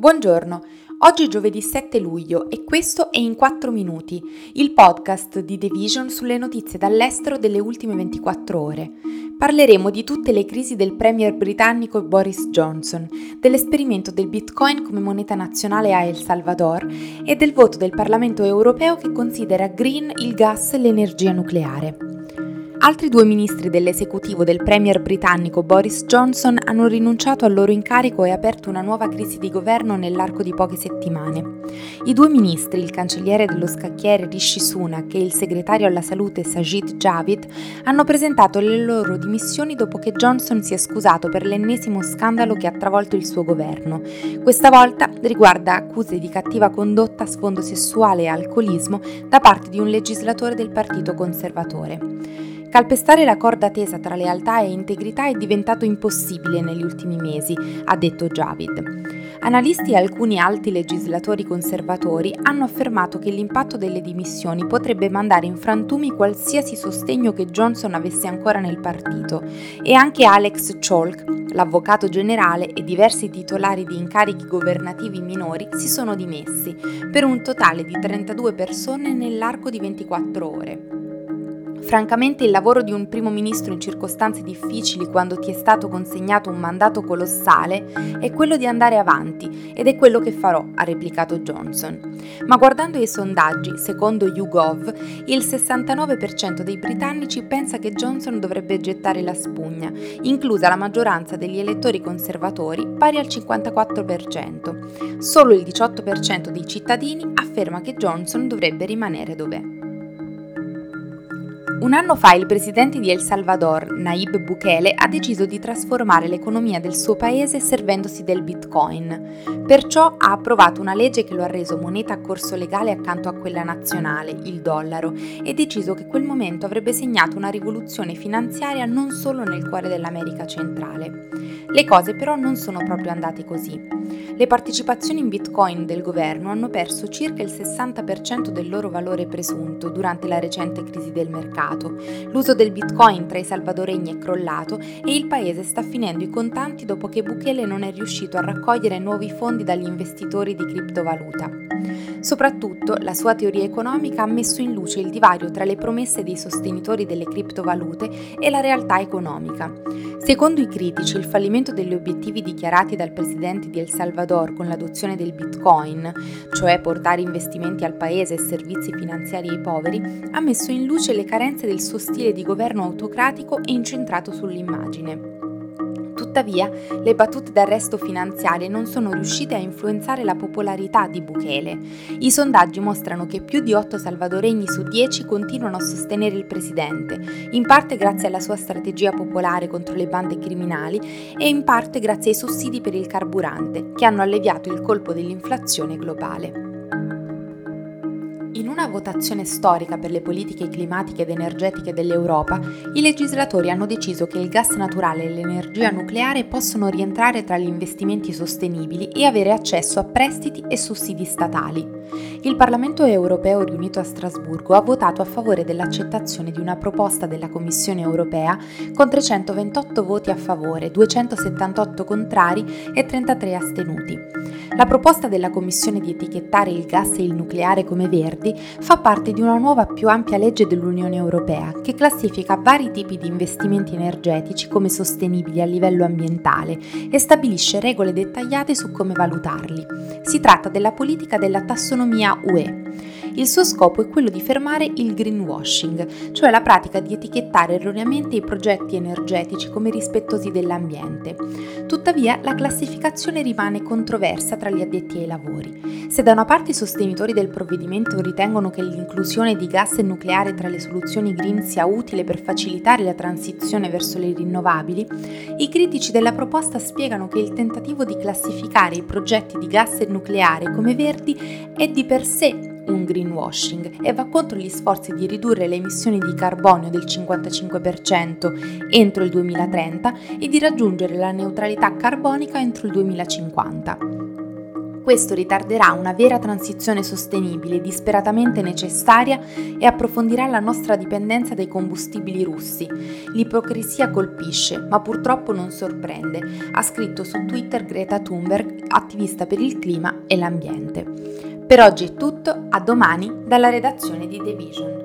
Buongiorno, oggi è giovedì 7 luglio e questo è In 4 Minuti, il podcast di The Vision sulle notizie dall'estero delle ultime 24 ore. Parleremo di tutte le crisi del premier britannico Boris Johnson, dell'esperimento del bitcoin come moneta nazionale a El Salvador e del voto del Parlamento europeo che considera green il gas e l'energia nucleare. Altri due ministri dell'esecutivo del premier britannico Boris Johnson hanno rinunciato al loro incarico e aperto una nuova crisi di governo nell'arco di poche settimane. I due ministri, il cancelliere dello scacchiere Rishi Sunak e il segretario alla salute Sajid Javid, hanno presentato le loro dimissioni dopo che Johnson si è scusato per l'ennesimo scandalo che ha travolto il suo governo. Questa volta riguarda accuse di cattiva condotta, sfondo sessuale e alcolismo da parte di un legislatore del Partito Conservatore. Calpestare la corda tesa tra lealtà e integrità è diventato impossibile negli ultimi mesi, ha detto Javid. Analisti e alcuni alti legislatori conservatori hanno affermato che l'impatto delle dimissioni potrebbe mandare in frantumi qualsiasi sostegno che Johnson avesse ancora nel partito e anche Alex Chalk, l'avvocato generale e diversi titolari di incarichi governativi minori si sono dimessi, per un totale di 32 persone nell'arco di 24 ore. Francamente il lavoro di un primo ministro in circostanze difficili quando ti è stato consegnato un mandato colossale è quello di andare avanti ed è quello che farò, ha replicato Johnson. Ma guardando i sondaggi, secondo YouGov, il 69% dei britannici pensa che Johnson dovrebbe gettare la spugna, inclusa la maggioranza degli elettori conservatori pari al 54%. Solo il 18% dei cittadini afferma che Johnson dovrebbe rimanere dov'è. Un anno fa il presidente di El Salvador, Naib Bukele, ha deciso di trasformare l'economia del suo paese servendosi del bitcoin. Perciò ha approvato una legge che lo ha reso moneta a corso legale accanto a quella nazionale, il dollaro, e deciso che quel momento avrebbe segnato una rivoluzione finanziaria non solo nel cuore dell'America centrale. Le cose però non sono proprio andate così. Le partecipazioni in bitcoin del governo hanno perso circa il 60% del loro valore presunto durante la recente crisi del mercato mercato. L'uso del bitcoin tra i salvadoregni è crollato e il paese sta finendo i contanti dopo che Bukele non è riuscito a raccogliere nuovi fondi dagli investitori di criptovaluta. Soprattutto la sua teoria economica ha messo in luce il divario tra le promesse dei sostenitori delle criptovalute e la realtà economica. Secondo i critici, il fallimento degli obiettivi dichiarati dal presidente di El Salvador con l'adozione del bitcoin, cioè portare investimenti al paese e servizi finanziari ai poveri, ha messo in luce le carenze del suo stile di governo autocratico e incentrato sull'immagine. Tuttavia, le battute d'arresto finanziarie non sono riuscite a influenzare la popolarità di Bukele. I sondaggi mostrano che più di 8 salvadoregni su 10 continuano a sostenere il presidente, in parte grazie alla sua strategia popolare contro le bande criminali e in parte grazie ai sussidi per il carburante, che hanno alleviato il colpo dell'inflazione globale. In una votazione storica per le politiche climatiche ed energetiche dell'Europa, i legislatori hanno deciso che il gas naturale e l'energia nucleare possono rientrare tra gli investimenti sostenibili e avere accesso a prestiti e sussidi statali. Il Parlamento europeo riunito a Strasburgo ha votato a favore dell'accettazione di una proposta della Commissione europea con 328 voti a favore, 278 contrari e 33 astenuti. La proposta della Commissione di etichettare il gas e il nucleare come verdi fa parte di una nuova più ampia legge dell'Unione Europea che classifica vari tipi di investimenti energetici come sostenibili a livello ambientale e stabilisce regole dettagliate su come valutarli. Si tratta della politica della tassonomia economia UE. Il suo scopo è quello di fermare il greenwashing, cioè la pratica di etichettare erroneamente i progetti energetici come rispettosi dell'ambiente. Tuttavia, la classificazione rimane controversa tra gli addetti ai lavori. Se da una parte i sostenitori del provvedimento ritengono che l'inclusione di gas e nucleare tra le soluzioni green sia utile per facilitare la transizione verso le rinnovabili, i critici della proposta spiegano che il tentativo di classificare i progetti di gas e nucleare come verdi è di per sé un greenwashing e va contro gli sforzi di ridurre le emissioni di carbonio del 55% entro il 2030 e di raggiungere la neutralità carbonica entro il 2050. Questo ritarderà una vera transizione sostenibile, disperatamente necessaria e approfondirà la nostra dipendenza dai combustibili russi. L'ipocrisia colpisce, ma purtroppo non sorprende, ha scritto su Twitter Greta Thunberg, attivista per il clima e l'ambiente. Per oggi è tutto, a domani dalla redazione di The Vision.